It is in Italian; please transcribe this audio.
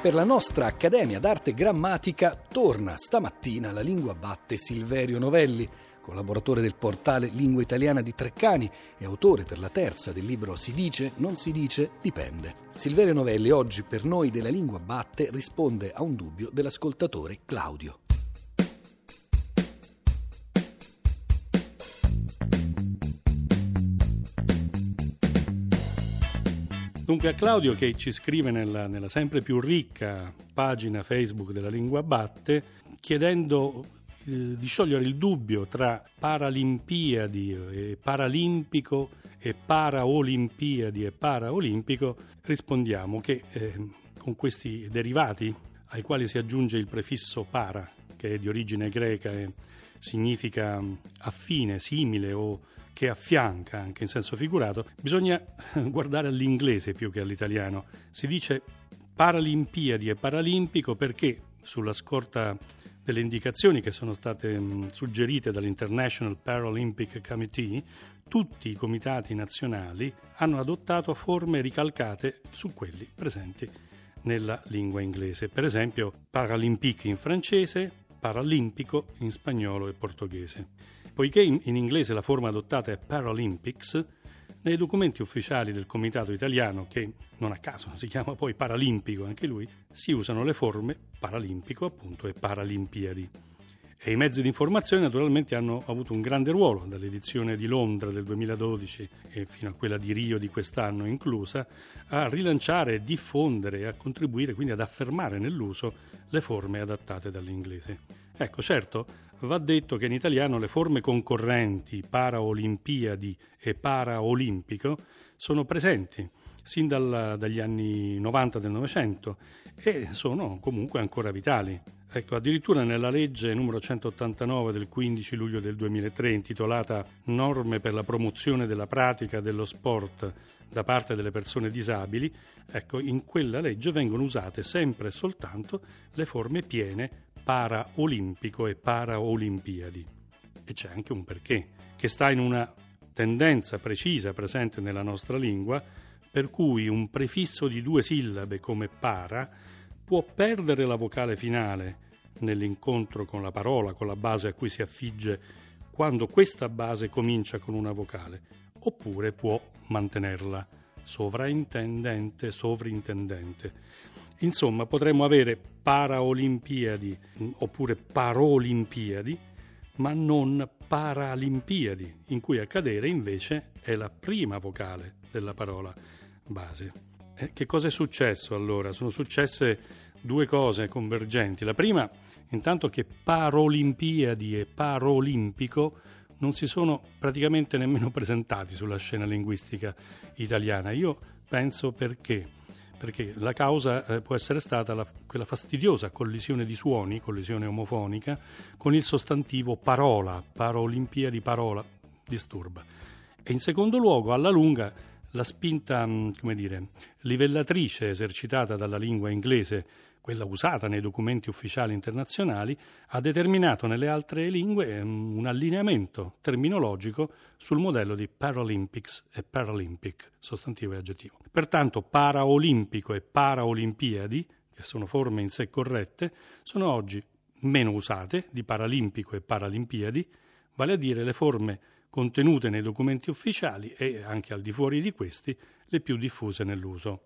Per la nostra Accademia d'Arte Grammatica torna stamattina la lingua batte Silverio Novelli, collaboratore del portale Lingua Italiana di Treccani e autore per la terza del libro Si dice, non si dice, dipende. Silverio Novelli oggi per noi della lingua batte risponde a un dubbio dell'ascoltatore Claudio. Dunque a Claudio che ci scrive nella, nella, sempre più ricca pagina Facebook della Lingua Batte chiedendo eh, di sciogliere il dubbio tra Paralimpiadi e Paralimpico e Paraolimpiadi e Paraolimpico, rispondiamo che eh, con questi derivati ai quali si aggiunge il prefisso para, che è di origine greca e significa affine, simile o che affianca anche in senso figurato, bisogna guardare all'inglese più che all'italiano. Si dice Paralimpiadi e Paralimpico perché sulla scorta delle indicazioni che sono state mh, suggerite dall'International Paralympic Committee, tutti i comitati nazionali hanno adottato forme ricalcate su quelli presenti nella lingua inglese. Per esempio, Paralympique in francese, Paralimpico in spagnolo e portoghese. Poiché in, in inglese la forma adottata è Paralympics, nei documenti ufficiali del Comitato Italiano, che non a caso si chiama poi Paralimpico anche lui, si usano le forme Paralimpico appunto e Paralimpiadi. E i mezzi di informazione naturalmente hanno avuto un grande ruolo, dall'edizione di Londra del 2012 e fino a quella di Rio di quest'anno inclusa, a rilanciare, diffondere e a contribuire quindi ad affermare nell'uso le forme adattate dall'inglese. Ecco, certo, va detto che in italiano le forme concorrenti Paraolimpiadi e Paraolimpico sono presenti sin dal, dagli anni 90 del Novecento e sono comunque ancora vitali. Ecco, addirittura nella legge numero 189 del 15 luglio del 2003 intitolata Norme per la promozione della pratica dello sport da parte delle persone disabili, ecco, in quella legge vengono usate sempre e soltanto le forme piene paraolimpico e paraolimpiadi. E c'è anche un perché, che sta in una tendenza precisa presente nella nostra lingua, per cui un prefisso di due sillabe come para può perdere la vocale finale nell'incontro con la parola, con la base a cui si affigge, quando questa base comincia con una vocale, oppure può mantenerla sovraintendente, sovrintendente. Insomma, potremmo avere Paraolimpiadi oppure Parolimpiadi, ma non Paralimpiadi, in cui a cadere invece è la prima vocale della parola base. Eh, che cosa è successo allora? Sono successe due cose convergenti. La prima, intanto che Paralimpiadi e Parolimpico non si sono praticamente nemmeno presentati sulla scena linguistica italiana. Io penso perché perché la causa eh, può essere stata la, quella fastidiosa collisione di suoni, collisione omofonica, con il sostantivo parola, parolimpiadi parola, disturba. E in secondo luogo, alla lunga, la spinta, mm, come dire, livellatrice esercitata dalla lingua inglese quella usata nei documenti ufficiali internazionali, ha determinato nelle altre lingue ehm, un allineamento terminologico sul modello di Paralympics e Paralympic, sostantivo e aggettivo. Pertanto paraolimpico e paraolimpiadi, che sono forme in sé corrette, sono oggi meno usate di paralimpico e paralimpiadi, vale a dire le forme contenute nei documenti ufficiali e anche al di fuori di questi le più diffuse nell'uso.